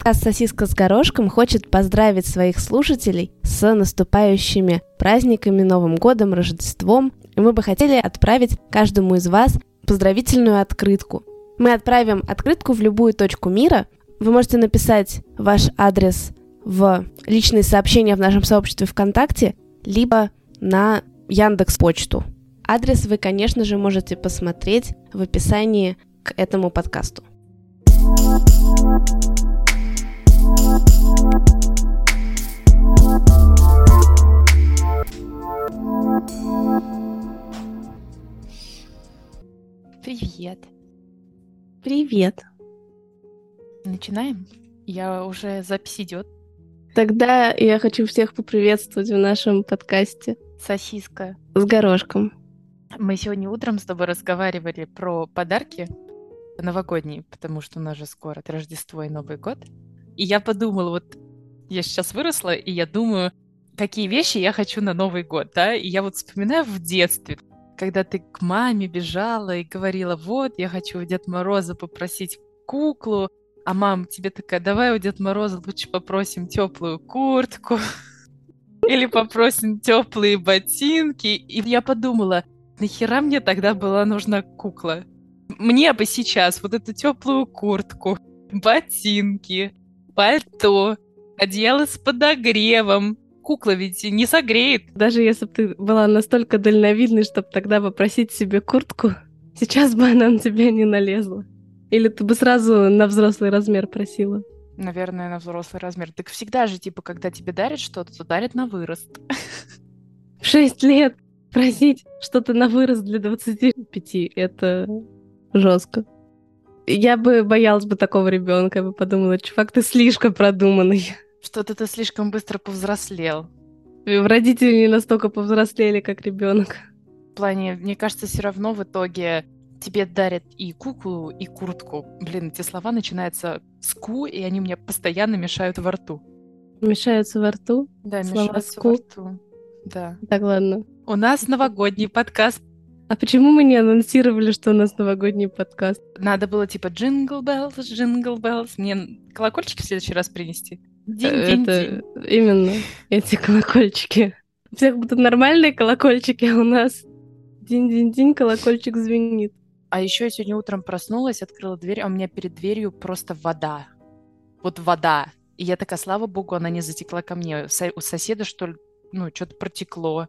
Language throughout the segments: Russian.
Подкаст «Сосиска с горошком» хочет поздравить своих слушателей с наступающими праздниками, Новым годом, Рождеством. И мы бы хотели отправить каждому из вас поздравительную открытку. Мы отправим открытку в любую точку мира. Вы можете написать ваш адрес в личные сообщения в нашем сообществе ВКонтакте, либо на Яндекс Почту. Адрес вы, конечно же, можете посмотреть в описании к этому подкасту. Привет. Привет. Начинаем? Я уже запись идет. Тогда я хочу всех поприветствовать в нашем подкасте Сосиска. с горошком. Мы сегодня утром с тобой разговаривали про подарки новогодние, потому что у нас же скоро Рождество и Новый год. И я подумала, вот я сейчас выросла, и я думаю, какие вещи я хочу на Новый год, да? И я вот вспоминаю в детстве, когда ты к маме бежала и говорила, вот, я хочу у Деда Мороза попросить куклу, а мама тебе такая, давай у Деда Мороза лучше попросим теплую куртку или попросим теплые ботинки. И я подумала, нахера мне тогда была нужна кукла? Мне бы сейчас вот эту теплую куртку, ботинки, пальто, одеяло с подогревом, кукла ведь не согреет. Даже если бы ты была настолько дальновидной, чтобы тогда попросить себе куртку, сейчас бы она на тебя не налезла. Или ты бы сразу на взрослый размер просила? Наверное, на взрослый размер. Так всегда же, типа, когда тебе дарят что-то, то дарят на вырост. В шесть лет просить что-то на вырост для 25 — это жестко. Я бы боялась бы такого ребенка, я бы подумала, чувак, ты слишком продуманный. Что-то ты слишком быстро повзрослел. Родители не настолько повзрослели, как ребенок. В плане, мне кажется, все равно в итоге тебе дарят и куклу, и куртку. Блин, эти слова начинаются с ку, и они мне постоянно мешают во рту. Мешаются во рту? Да, Слова мешаются ку? во рту. Да. Так, ладно. У нас новогодний подкаст. А почему мы не анонсировали, что у нас новогодний подкаст? Надо было типа джингл беллс, джингл беллс. Мне колокольчики в следующий раз принести. Динь-динь-динь. Это именно эти колокольчики. У всех будут нормальные колокольчики, а у нас динь-динь-динь, колокольчик звенит. А еще я сегодня утром проснулась, открыла дверь, а у меня перед дверью просто вода. Вот вода. И я такая, слава богу, она не затекла ко мне. У соседа, что ли, ну, что-то протекло.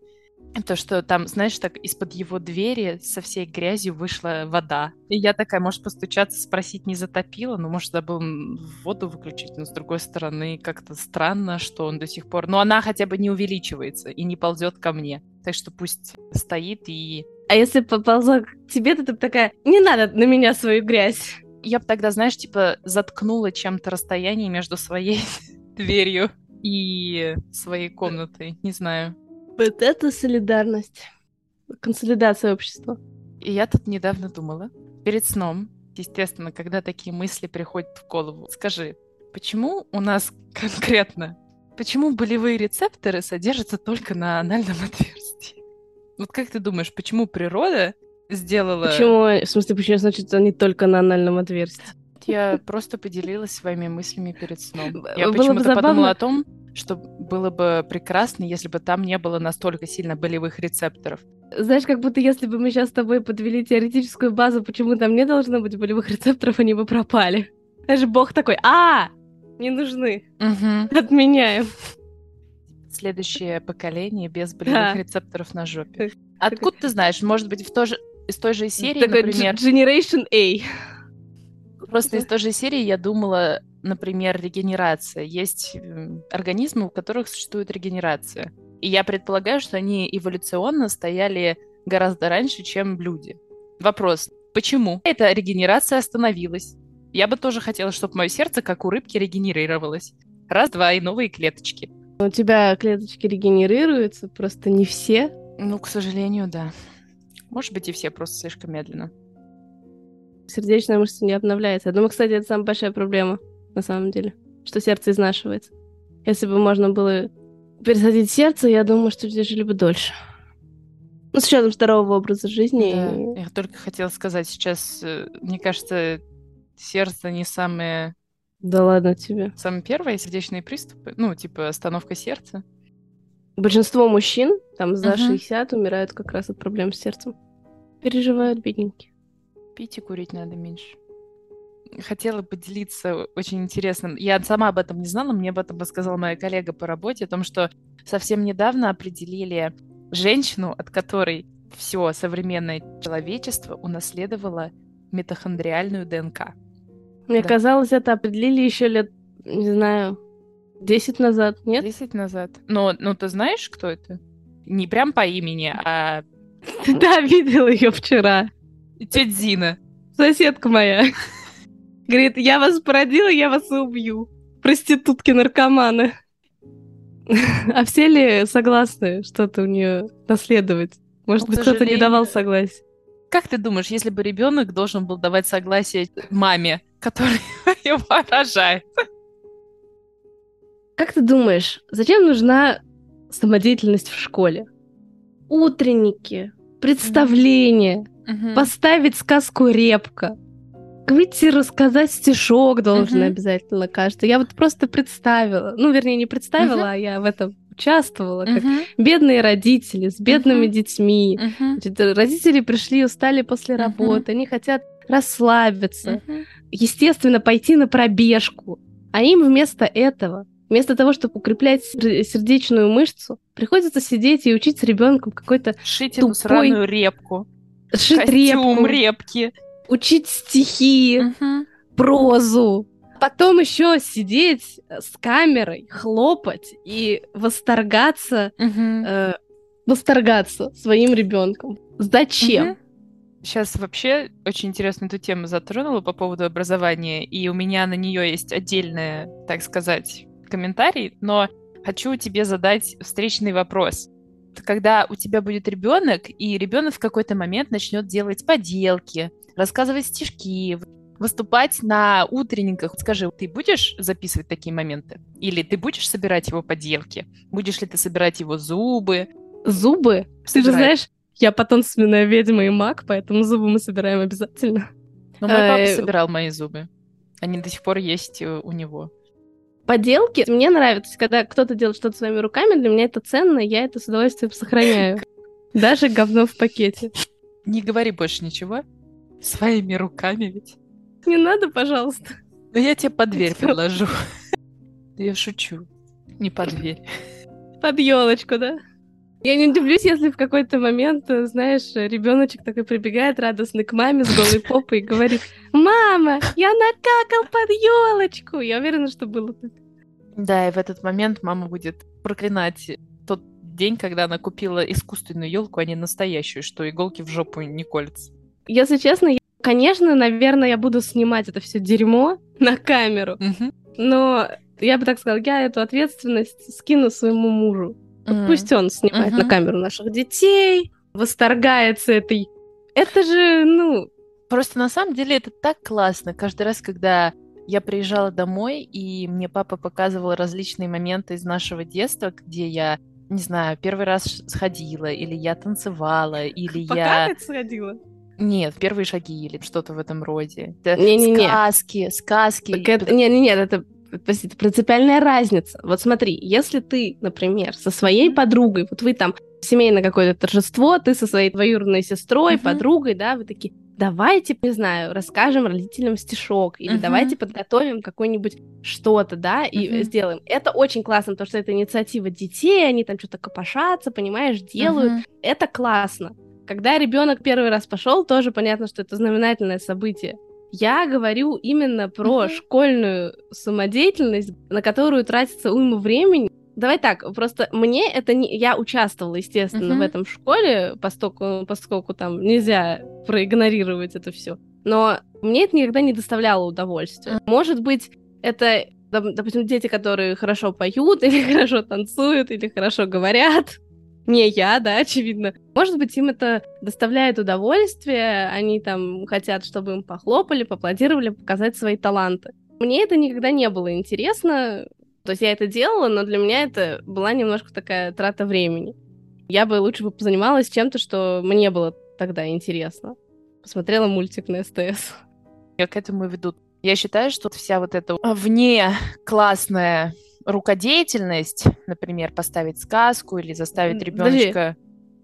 То, что там, знаешь, так из-под его двери со всей грязью вышла вода. И я такая, может, постучаться, спросить, не затопило? Ну, может, забыл воду выключить, но с другой стороны, как-то странно, что он до сих пор... Но она хотя бы не увеличивается и не ползет ко мне. Так что пусть стоит и А если поползла к тебе, то ты такая, не надо на меня свою грязь. я бы тогда, знаешь, типа заткнула чем-то расстояние между своей дверью и своей комнатой. Не знаю. Вот это солидарность. Консолидация общества. И я тут недавно думала, перед сном, естественно, когда такие мысли приходят в голову, скажи, почему у нас конкретно, почему болевые рецепторы содержатся только на анальном отверстии? Вот как ты думаешь, почему природа сделала... Почему, в смысле, почему, значит, они только на анальном отверстии? Я просто поделилась своими мыслями перед сном. Я почему-то подумала о том, что было бы прекрасно, если бы там не было настолько сильно болевых рецепторов. Знаешь, как будто если бы мы сейчас с тобой подвели теоретическую базу, почему там не должно быть болевых рецепторов, они бы пропали. Знаешь, бог такой, а, не нужны, отменяем. Следующее поколение без болевых Да. рецепторов на жопе. Откуда ты знаешь? Может быть, в той же, из той же серии, Такой например... Generation A. Просто из той же серии я думала, например, регенерация. Есть организмы, у которых существует регенерация. И я предполагаю, что они эволюционно стояли гораздо раньше, чем люди. Вопрос, почему эта регенерация остановилась? Я бы тоже хотела, чтобы мое сердце, как у рыбки, регенерировалось. Раз-два, и новые клеточки. У тебя клеточки регенерируются, просто не все. Ну, к сожалению, да. Может быть, и все просто слишком медленно. Сердечная мышца не обновляется. Я думаю, кстати, это самая большая проблема, на самом деле, что сердце изнашивается. Если бы можно было пересадить сердце, я думаю, что люди жили бы дольше. Ну, с учетом здорового образа жизни. Да, и- Я только хотела сказать, сейчас, э, мне кажется, сердце не самое Да ладно тебе. Самые первые сердечные приступы, ну, типа остановка сердца. Большинство мужчин, там за Мгм. 60, умирают как раз от проблем с сердцем. Переживают бедненькие. Пить и курить надо меньше. Хотела поделиться очень интересным. Я сама об этом не знала, мне об этом рассказала моя коллега по работе, о том, что совсем недавно определили женщину, от которой все современное человечество унаследовало митохондриальную ДНК. Мне Да. казалось, это определили еще лет, не знаю, 10 назад, нет? 10 назад. Но, ну, ты знаешь, кто это? Не прям по имени, а Да, видела ее вчера. тетя Зина. Соседка моя. Говорит, я вас породила, я вас и убью. Проститутки-наркоманы. А все ли согласны что-то у нее наследовать? Может Ну, быть, кто-то не давал согласия? Как ты думаешь, если бы ребенок должен был давать согласие маме, которая его рожает? Как ты думаешь, зачем нужна самодеятельность в школе? Утренники, представления, Мгм. поставить сказку «Репка», выйти рассказать стишок должен Мгм. обязательно, кажется. Я вот просто представила, ну, вернее, не представила, Мгм. а я в этом участвовала, как Мгм. бедные родители с бедными Мгм. детьми. Мгм. Значит, родители пришли, устали после работы, они хотят расслабиться, Мгм. естественно, пойти на пробежку. А им вместо этого, вместо того, чтобы укреплять сер- сердечную мышцу, приходится сидеть и учить с ребенком какой-то Шить эту Тупой сраную репку. шить Костюм репку, репки. Учить стихи, Мгм. прозу. Потом еще сидеть с камерой, хлопать и восторгаться, Мгм. э, восторгаться своим ребенком. Зачем? Мгм. Сейчас вообще очень интересно эту тему затронула по поводу образования, и у меня на нее есть отдельный, так сказать, комментарий, но хочу тебе задать встречный вопрос. Когда у тебя будет ребенок, и ребенок в какой-то момент начнет делать поделки, рассказывать стишки, выступать на утренниках. Скажи, ты будешь записывать такие моменты? Или ты будешь собирать его поделки? Будешь ли ты собирать его зубы? Зубы? Ты же Собирать. знаешь, я потомственная ведьма и маг, поэтому зубы мы собираем обязательно. Ну, мой папа Э, собирал мои зубы. Они до сих пор есть э, у него. Поделки мне нравятся, когда кто-то делает что-то своими руками, для меня это ценно, я это с удовольствием сохраняю. Даже говно в пакете. Не говори больше ничего. Своими руками ведь. Не надо, пожалуйста. Но я тебе под дверь предложу. Я шучу. Не под дверь. Под елочку, да? Я не удивлюсь, если в какой-то момент, знаешь, ребеночек такой прибегает радостный к маме с голой попой и говорит: Мама, я накакал под елочку. Я уверена, что было так. Да, и в этот момент мама будет проклинать тот день, когда она купила искусственную елку, а не настоящую, что иголки в жопу не колются. Если честно, я- конечно, наверное, я буду снимать это все дерьмо на камеру, но я бы так сказала, я эту ответственность скину своему мужу. Вот М. Пусть он снимает на Мгм. камеру наших детей, восторгается этой. Это же, ну, Просто на самом деле это так классно. Каждый раз, когда я приезжала домой, и мне папа показывал различные моменты из нашего детства, где я, не знаю, первый раз сходила, или я танцевала, или я... покакать сходила. Нет, первые шаги или что-то в этом роде. Это Не-не-не. Сказки, сказки. Так это, не, не, нет, это, принципиальная разница. Вот смотри, если ты, например, со своей подругой, вот вы там семейное какое-то торжество, ты со своей двоюродной сестрой, Мгм. подругой, да, вы такие, давайте, не знаю, расскажем родителям стишок, или Мгм. давайте подготовим какое-нибудь что-то, да, и Мгм. сделаем. Это очень классно, потому что это инициатива детей, они там что-то копошатся, понимаешь, делают. Мгм. Это классно. Когда ребенок первый раз пошел, тоже понятно, что это знаменательное событие. Я говорю именно про Мгм. школьную самодеятельность, на которую тратится уйма времени. Давай так, просто мне это не... Я участвовала, естественно, Мгм. в этом в школе, поскольку, поскольку там нельзя проигнорировать это все. Но мне это никогда не доставляло удовольствия. Может быть, это, доп- допустим, дети, которые хорошо поют, или хорошо танцуют, или хорошо говорят. Не я, да, очевидно. Может быть, им это доставляет удовольствие, они там хотят, чтобы им похлопали, поаплодировали, показать свои таланты. Мне это никогда не было интересно. То есть я это делала, но для меня это была немножко такая трата времени. Я бы лучше бы позанималась чем-то, что мне было тогда интересно. Посмотрела мультик на СТС. Я к этому веду. Я считаю, что вся вот эта вне классная рукодеятельность, например, поставить сказку или заставить ребеночка...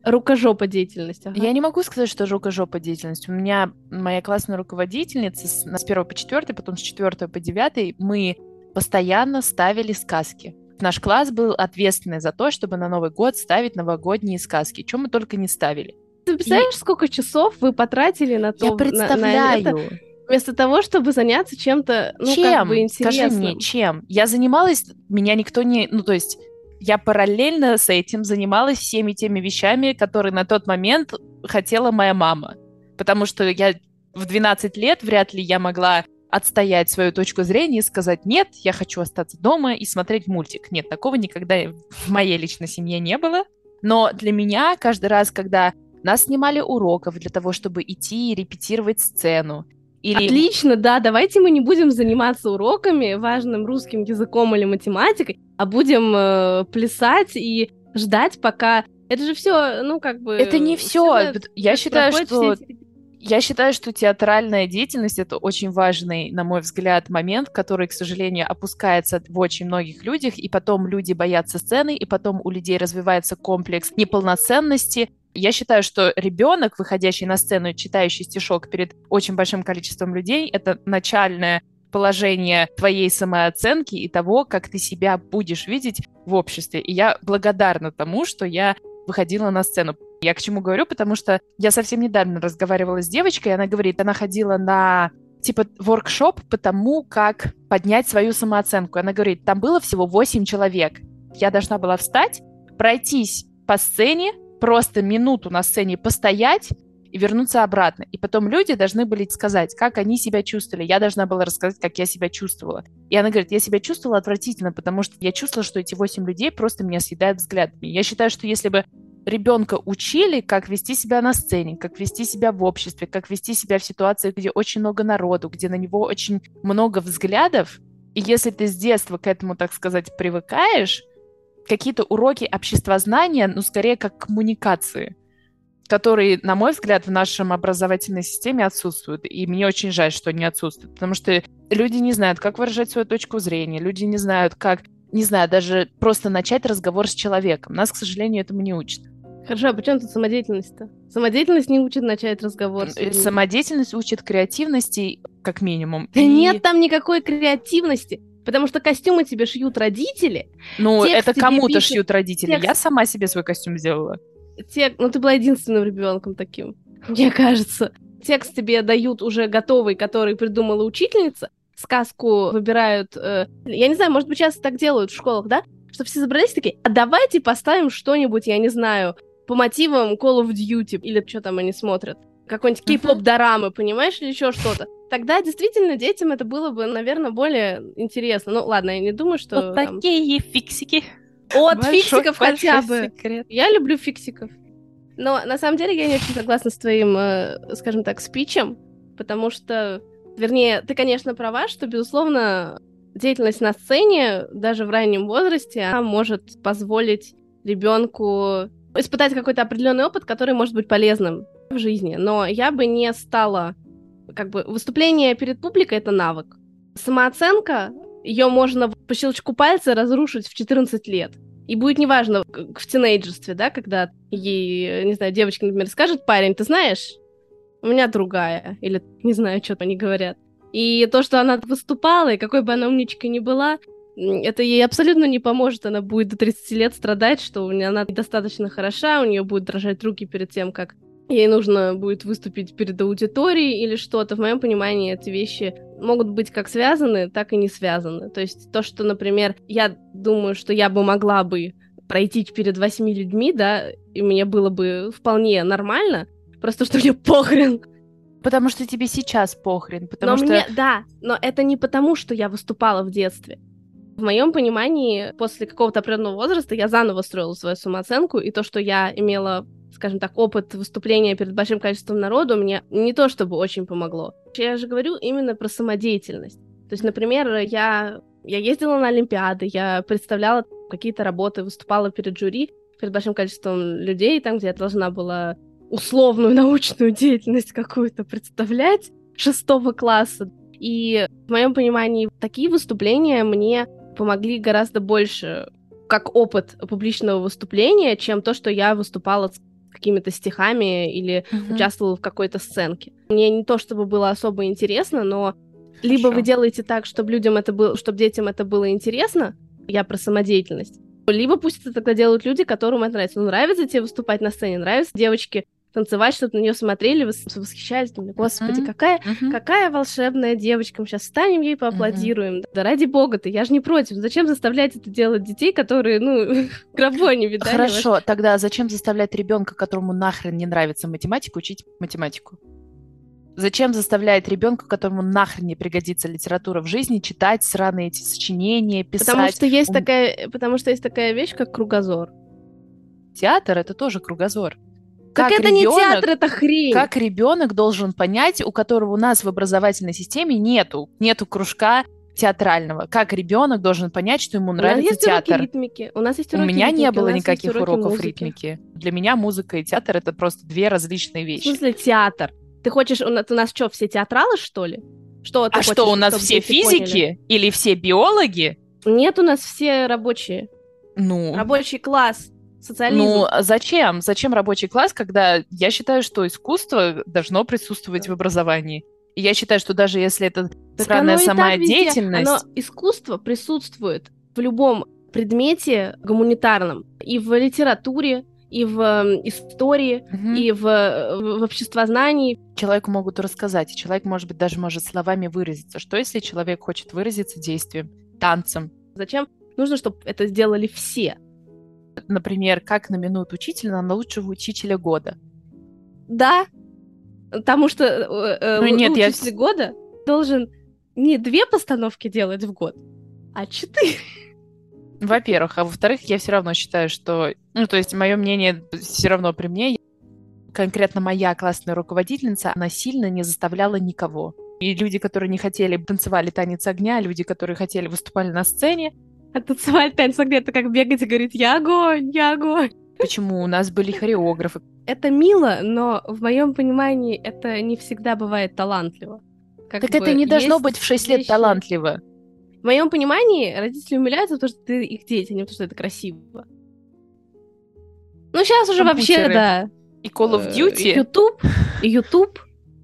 Рукожопа деятельность. Ага. Я не могу сказать, что рукожопа деятельность. У меня моя классная руководительница с, с 1 по 4, потом с 4 по 9 мы постоянно ставили сказки. Наш класс был ответственный за то, чтобы на Новый год ставить новогодние сказки, чем мы только не ставили. Ты представляешь, и... сколько часов вы потратили на то? Я представляю. На, на это? Вместо того, чтобы заняться чем-то, ну, чем? как бы интересным. Скажи мне, чем? Я занималась, меня никто не... Ну, то есть, я параллельно с этим занималась всеми теми вещами, которые на тот момент хотела моя мама. Потому что я в 12 лет вряд ли я могла отстоять свою точку зрения и сказать, нет, я хочу остаться дома и смотреть мультик. Нет, такого никогда в моей личной семье не было. Но для меня каждый раз, когда нас снимали уроков для того, чтобы идти и репетировать сцену, или... Отлично, да, давайте мы не будем заниматься уроками, важным русским языком или математикой, а будем э, плясать и ждать, пока... Это же все, ну, как бы... Это не все. Я считаю, что... Эти... Я считаю, что театральная деятельность это очень важный, на мой взгляд, момент, который, к сожалению, опускается в очень многих людях, и потом люди боятся сцены, и потом у людей развивается комплекс неполноценности, я считаю, что ребенок, выходящий на сцену и читающий стишок перед очень большим количеством людей, это начальное положение твоей самооценки и того, как ты себя будешь видеть в обществе. И я благодарна тому, что я выходила на сцену. Я к чему говорю, потому что я совсем недавно разговаривала с девочкой, и она говорит, она ходила на типа воркшоп по тому, как поднять свою самооценку. Она говорит, там было всего 8 человек. Я должна была встать, пройтись по сцене, просто минуту на сцене постоять и вернуться обратно. И потом люди должны были сказать, как они себя чувствовали. Я должна была рассказать, как я себя чувствовала. И она говорит, я себя чувствовала отвратительно, потому что я чувствовала, что эти восемь людей просто меня съедают взглядами. Я считаю, что если бы ребенка учили, как вести себя на сцене, как вести себя в обществе, как вести себя в ситуации, где очень много народу, где на него очень много взглядов, и если ты с детства к этому, так сказать, привыкаешь, какие-то уроки обществознания, ну, скорее как коммуникации, которые, на мой взгляд, в нашем образовательной системе отсутствуют. И мне очень жаль, что они отсутствуют, потому что люди не знают, как выражать свою точку зрения, люди не знают, как, не знаю, даже просто начать разговор с человеком. Нас, к сожалению, этому не учат. Хорошо, а почему тут самодеятельность-то? Самодеятельность не учит начать разговор. С Самодеятельность учит креативности, как минимум. Да и... нет там никакой креативности. Потому что костюмы тебе шьют родители. Ну, это кому-то пишет... шьют родители. Текст... Я сама себе свой костюм сделала. Тек... Ну, ты была единственным ребенком таким, мне кажется. Текст тебе дают уже готовый, который придумала учительница. Сказку выбирают... Э... Я не знаю, может быть, сейчас так делают в школах, да? Что все собрались такие, а давайте поставим что-нибудь, я не знаю, по мотивам Call of Duty, или что там они смотрят. Какой-нибудь кей-поп-дорамы, понимаешь, или еще что-то. Тогда действительно детям это было бы, наверное, более интересно. Ну, ладно, я не думаю, что... Вот там... такие фиксики. От большой, фиксиков хотя бы. Секрет. Я люблю фиксиков. Но на самом деле я не очень согласна с твоим, э, скажем так, спичем, потому что, вернее, ты, конечно, права, что, безусловно, деятельность на сцене даже в раннем возрасте она может позволить ребенку испытать какой-то определенный опыт, который может быть полезным в жизни. Но я бы не стала как бы выступление перед публикой это навык. Самооценка, ее можно по щелчку пальца разрушить в 14 лет. И будет неважно в тинейджерстве, да, когда ей, не знаю, девочка, например, скажет парень, ты знаешь, у меня другая, или не знаю, что они говорят. И то, что она выступала, и какой бы она умничкой ни была, это ей абсолютно не поможет. Она будет до 30 лет страдать, что у нее она недостаточно хороша, у нее будут дрожать руки перед тем, как ей нужно будет выступить перед аудиторией или что-то. В моем понимании эти вещи могут быть как связаны, так и не связаны. То есть то, что, например, я думаю, что я бы могла бы пройти перед восьми людьми, да, и мне было бы вполне нормально, просто что мне похрен. Потому что тебе сейчас похрен, потому но что... Мне, да, но это не потому, что я выступала в детстве. В моем понимании, после какого-то определенного возраста я заново строила свою самооценку, и то, что я имела скажем так, опыт выступления перед большим количеством народу мне не то чтобы очень помогло. Я же говорю именно про самодеятельность. То есть, например, я, я ездила на Олимпиады, я представляла какие-то работы, выступала перед жюри, перед большим количеством людей, там, где я должна была условную научную деятельность какую-то представлять шестого класса. И в моем понимании такие выступления мне помогли гораздо больше как опыт публичного выступления, чем то, что я выступала с какими-то стихами или uh-huh. участвовала в какой-то сценке. Мне не то, чтобы было особо интересно, но Хорошо. либо вы делаете так, чтобы людям это было, чтобы детям это было интересно, я про самодеятельность, либо пусть это тогда делают люди, которым это нравится. Ну, нравится тебе выступать на сцене, нравится девочки танцевать, чтобы на нее смотрели, восхищались, думали, господи, mm-hmm. какая, mm-hmm. какая волшебная девочка, мы сейчас встанем ей поаплодируем. Mm-hmm. Да ради бога ты, я же не против. Зачем заставлять это делать детей, которые, ну, гробу не видали? Хорошо, тогда зачем заставлять ребенка, которому нахрен не нравится математика, учить математику? Зачем заставлять ребенка, которому нахрен не пригодится литература в жизни, читать сраные эти сочинения, писать? Потому что есть, такая, потому что есть такая вещь, как кругозор. Театр — это тоже кругозор. Как так это ребенок, не театр, это хрень. Как ребенок должен понять, у которого у нас в образовательной системе нету, нету кружка театрального. Как ребенок должен понять, что ему нравится у театр? Уроки ритмики. У нас есть уроки У меня ритмики, не было никаких уроков музыки. ритмики. Для меня музыка и театр это просто две различные вещи. В смысле театр? Ты хочешь, у нас, у нас что, все театралы, что ли? Что а хочешь, что, у нас все физики поняли? или все биологи? Нет, у нас все рабочие. Ну. Рабочий класс. Социализм. Ну, а зачем? Зачем рабочий класс, когда я считаю, что искусство должно присутствовать в образовании? И я считаю, что даже если это так странная сама деятельность... Оно, искусство присутствует в любом предмете гуманитарном. И в литературе, и в истории, угу. и в, в обществознании. Человеку могут рассказать, и человек, может быть, даже может словами выразиться. Что если человек хочет выразиться действием, танцем? Зачем нужно, чтобы это сделали все? Например, как номинуют учителя на лучшего учителя года. Да, потому что э, э ну, нет, учитель я... года должен не две постановки делать в год, а четыре. Во-первых, а во-вторых, я все равно считаю, что, ну, то есть мое мнение все равно при мне. Конкретно моя классная руководительница, она сильно не заставляла никого. И люди, которые не хотели, танцевали танец огня, люди, которые хотели, выступали на сцене, а танцевать огня, это как бегать и говорить «Я огонь! Я огонь!» Почему? У нас были хореографы. Это мило, но в моем понимании это не всегда бывает талантливо. Как так это не должно быть в 6 лет талантливо. В моем понимании родители умиляются, потому что ты их дети, а не потому что это красиво. Ну, сейчас уже Компьютеры. вообще, да. И Call of Duty. YouTube. YouTube.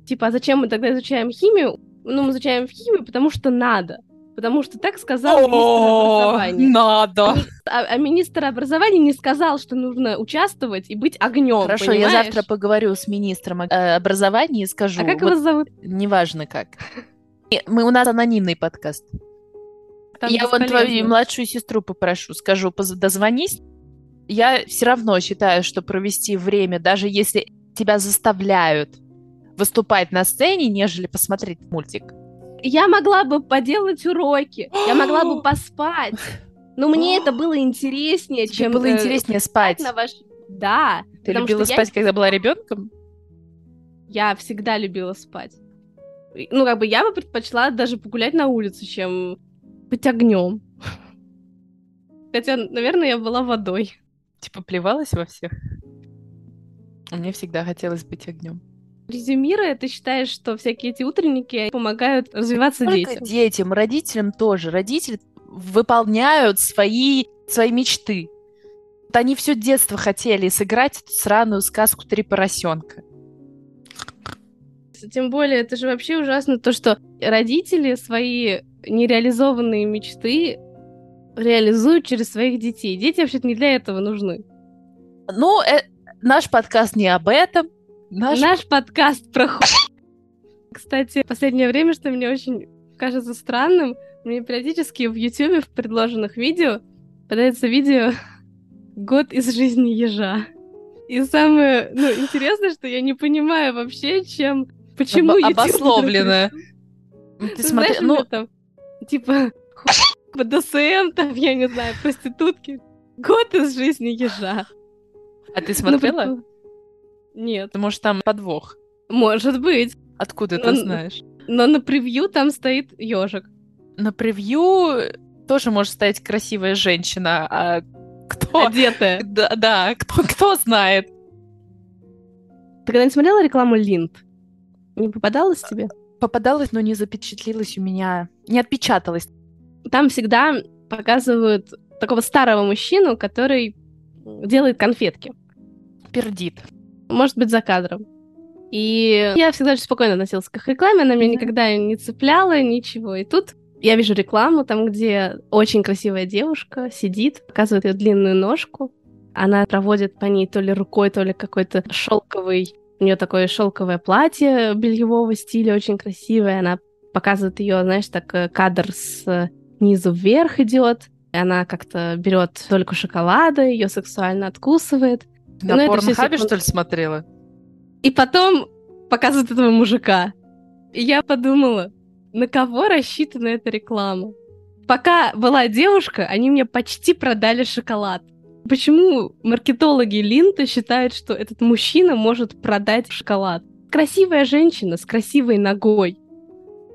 Типа, а зачем мы тогда изучаем химию? Ну, мы изучаем химию, потому что надо потому что так сказал министр образования. Надо. А, а министр образования не сказал, что нужно участвовать и быть огнем. Хорошо, понимаешь? я завтра поговорю с министром э, образования и скажу. А как вот, его зовут? Неважно как. Мы у нас анонимный подкаст. Там я вон твою младшую сестру попрошу, скажу, дозвонись. Я все равно считаю, что провести время, даже если тебя заставляют выступать на сцене, нежели посмотреть мультик, я могла бы поделать уроки, я могла бы поспать. Но мне это было интереснее, Тебе чем... было э, интереснее спать. На ваш... Да. Ты любила спать, я... когда была ребенком? Я всегда любила спать. Ну, как бы я бы предпочла даже погулять на улице, чем быть огнем. Хотя, наверное, я была водой. Типа плевалась во всех? Мне всегда хотелось быть огнем. Резюмируя, ты считаешь, что всякие эти утренники помогают развиваться Только детям? детям, родителям тоже. Родители выполняют свои, свои мечты. Вот они все детство хотели сыграть эту сраную сказку «Три поросенка». Тем более, это же вообще ужасно, то, что родители свои нереализованные мечты реализуют через своих детей. Дети вообще-то не для этого нужны. Ну, э, наш подкаст не об этом. Наш, Наш подкаст про Кстати, в последнее время, что мне очень кажется странным, мне периодически в YouTube в предложенных видео подается видео «Год из жизни ежа». И самое ну, интересное, что я не понимаю вообще, чем... Почему Об- Обословлено. Ты смотри, ну... Там, типа, БДСМ, там, я не знаю, проститутки. Год из жизни ежа. А ты смотрела? Ну, нет. Может, там подвох? Может быть. Откуда но, ты знаешь? Но на превью там стоит ежик. На превью тоже может стоять красивая женщина, а кто... Одетая. Да, да кто, кто знает? Ты когда-нибудь смотрела рекламу Линд? Не попадалась тебе? попадалось, но не запечатлилось у меня, не отпечаталось. Там всегда показывают такого старого мужчину, который делает конфетки. Пердит. Может быть, за кадром. И я всегда очень спокойно относилась к их рекламе, она меня никогда не цепляла, ничего. И тут я вижу рекламу, там, где очень красивая девушка сидит, показывает ее длинную ножку. Она проводит по ней то ли рукой, то ли какой-то шелковый. У нее такое шелковое платье бельевого стиля, очень красивое. Она показывает ее, знаешь, так э, кадр с э, низу вверх идет. И она как-то берет только шоколада, ее сексуально откусывает. На ну, порнхабе, что ли, смотрела? И потом показывают этого мужика. И я подумала, на кого рассчитана эта реклама? Пока была девушка, они мне почти продали шоколад. Почему маркетологи Линта считают, что этот мужчина может продать шоколад? Красивая женщина с красивой ногой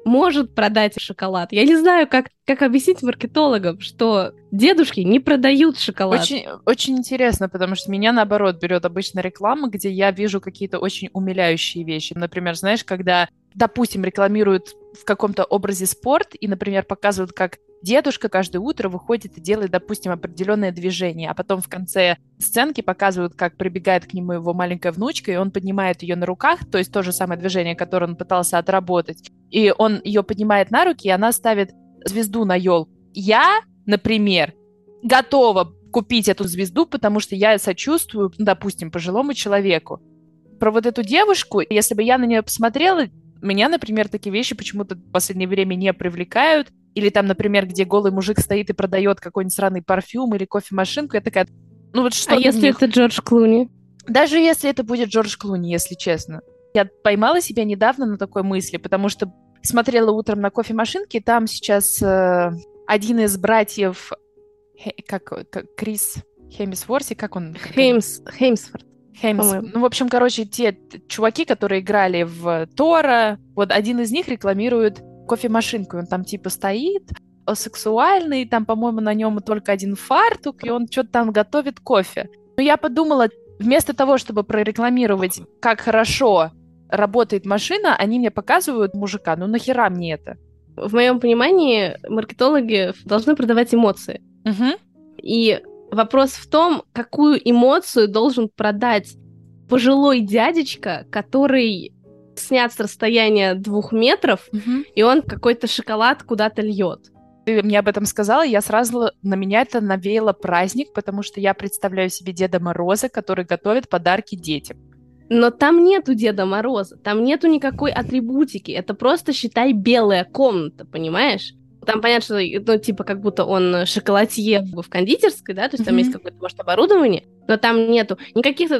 может продать шоколад. Я не знаю, как, как объяснить маркетологам, что дедушки не продают шоколад. Очень, очень интересно, потому что меня, наоборот, берет обычно реклама, где я вижу какие-то очень умиляющие вещи. Например, знаешь, когда, допустим, рекламируют в каком-то образе спорт и, например, показывают, как дедушка каждое утро выходит и делает, допустим, определенное движение, а потом в конце сценки показывают, как прибегает к нему его маленькая внучка, и он поднимает ее на руках, то есть то же самое движение, которое он пытался отработать, и он ее поднимает на руки, и она ставит звезду на елку. Я, например, готова купить эту звезду, потому что я сочувствую, допустим, пожилому человеку. Про вот эту девушку, если бы я на нее посмотрела, меня, например, такие вещи почему-то в последнее время не привлекают. Или там, например, где голый мужик стоит и продает какой-нибудь сраный парфюм или кофемашинку, я такая, ну вот что А если них? это Джордж Клуни? Даже если это будет Джордж Клуни, если честно. Я поймала себя недавно на такой мысли, потому что смотрела утром на кофемашинке, там сейчас э, один из братьев, как, как Крис Хемисворси, как он? Хеймс, Хеймсфорд. Хеймс. Ну, в общем, короче, те чуваки, которые играли в Тора, вот один из них рекламирует кофемашинку, он там типа стоит, сексуальный, там, по-моему, на нем только один фартук, и он что-то там готовит кофе. Но я подумала, вместо того, чтобы прорекламировать, как хорошо работает машина, они мне показывают мужика. Ну нахера мне это? В моем понимании, маркетологи должны продавать эмоции. Угу. И Вопрос в том, какую эмоцию должен продать пожилой дядечка, который снят с расстояния двух метров, угу. и он какой-то шоколад куда-то льет. Ты мне об этом сказала, я сразу на меня это навеяло праздник, потому что я представляю себе Деда Мороза, который готовит подарки детям. Но там нету Деда Мороза, там нету никакой атрибутики, это просто, считай, белая комната, понимаешь? Там понятно, что, ну, типа, как будто он шоколадье в кондитерской, да, то есть mm-hmm. там есть какое-то, может, оборудование, но там нету никаких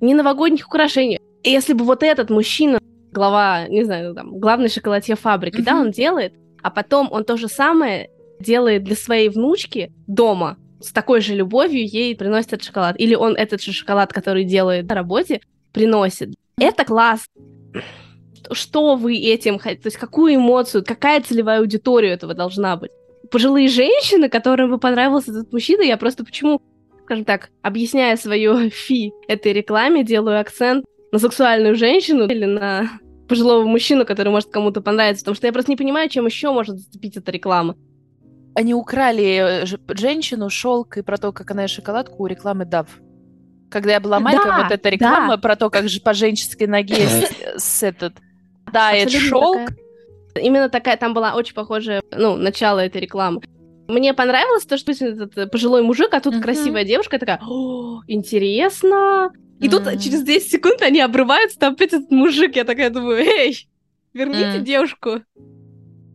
ни новогодних украшений. И если бы вот этот мужчина, глава, не знаю, там, главный шоколадье фабрики, mm-hmm. да, он делает, а потом он то же самое делает для своей внучки дома, с такой же любовью ей приносит этот шоколад. Или он этот же шоколад, который делает на работе, приносит. Это класс что вы этим хотите, то есть какую эмоцию, какая целевая аудитория этого должна быть. Пожилые женщины, которым бы понравился этот мужчина, я просто почему, скажем так, объясняя свое фи этой рекламе, делаю акцент на сексуальную женщину или на пожилого мужчину, который может кому-то понравиться, потому что я просто не понимаю, чем еще может зацепить эта реклама. Они украли э, женщину, шелк и про то, как она ест шоколадку у рекламы Дав. Когда я была маленькая, да, вот эта реклама да. про то, как же по женской ноге с, с этот тает шелк. Именно такая там была очень похожая, ну, начало этой рекламы. Мне понравилось то, что этот э, пожилой мужик, а тут uh-huh. красивая девушка такая, О, интересно. И uh-huh. тут через 10 секунд они обрываются, там опять этот мужик. Я такая думаю, эй, верните uh-huh. девушку.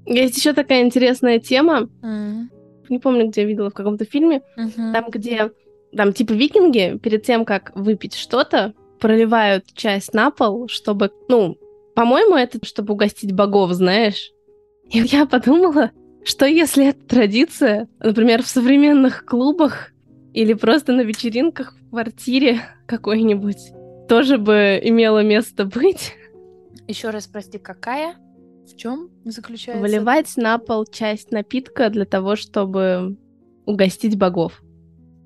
Есть еще такая интересная тема. Uh-huh. Не помню, где я видела, в каком-то фильме. Uh-huh. Там, где там типа викинги перед тем, как выпить что-то, проливают часть на пол, чтобы, ну, по-моему, это чтобы угостить богов, знаешь. И я подумала, что если эта традиция, например, в современных клубах или просто на вечеринках в квартире какой-нибудь, тоже бы имела место быть. Еще раз, прости, какая? В чем заключается? Выливать на пол часть напитка для того, чтобы угостить богов.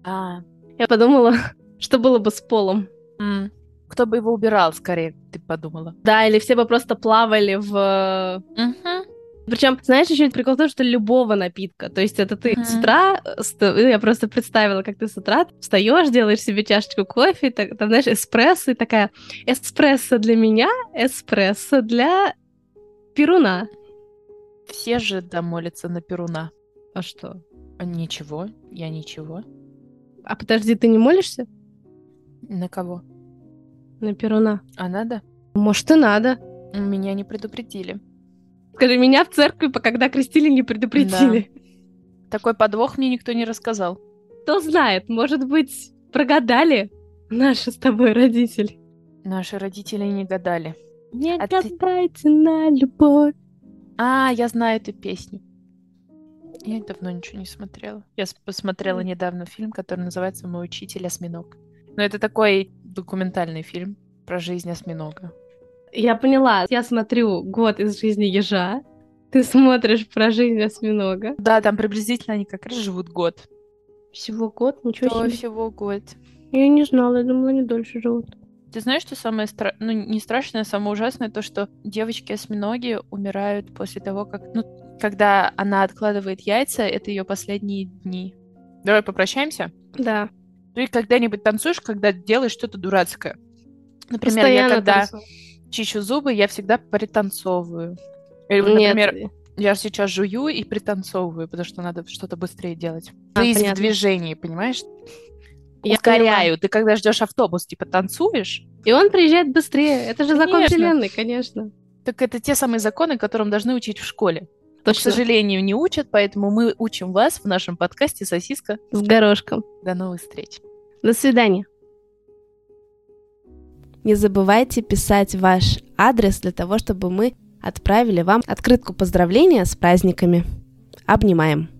А. Я подумала, что было бы с полом. Mm. кто бы его убирал, скорее, ты подумала. Да, или все бы просто плавали в... Угу. Причем, знаешь, еще прикол в том, что любого напитка. То есть это ты Мгм. с утра, ст- я просто представила, как ты с утра встаешь, делаешь себе чашечку кофе, так- там, знаешь, эспрессо, и такая, эспрессо для меня, эспрессо для Перуна. Все же да молятся на Перуна. А что? А Ничего, я ничего. А подожди, ты не молишься На кого? на Перуна? А надо? Может, и надо. Меня не предупредили. Скажи, меня в церкви, когда крестили, не предупредили. Такой подвох мне никто не рассказал. Кто знает, может быть, прогадали наши с тобой родители. Наши родители не гадали. Не А ты- гадайте на любовь. А, я знаю эту песню. Я давно ничего не смотрела. Я посмотрела недавно фильм, который называется «Мой учитель осьминог». Но это такой документальный фильм про жизнь осьминога. Я поняла. Я смотрю «Год из жизни ежа». Ты смотришь про жизнь осьминога. Да, там приблизительно они как раз живут год. Всего год? Ничего себе. всего год. Я не знала, я думала, они дольше живут. Ты знаешь, что самое стра... ну не страшное, а самое ужасное, то что девочки-осьминоги умирают после того, как, ну, когда она откладывает яйца, это ее последние дни. Давай попрощаемся. Да. Ты когда-нибудь танцуешь, когда делаешь что-то дурацкое? Например, Постоянно я когда танцую. чищу зубы, я всегда пританцовываю. Или, вот, Нет. например, я сейчас жую и пританцовываю, потому что надо что-то быстрее делать. А, в понятно. движении, понимаешь? Я Ускоряю. Ты когда ждешь автобус, типа танцуешь? И он приезжает быстрее. Это же закон Конечно. вселенной, конечно. Так это те самые законы, которым должны учить в школе. Но, к Точно. сожалению, не учат, поэтому мы учим вас в нашем подкасте «Сосиска». С горошком. До новых встреч. До свидания. Не забывайте писать ваш адрес для того, чтобы мы отправили вам открытку поздравления с праздниками. Обнимаем.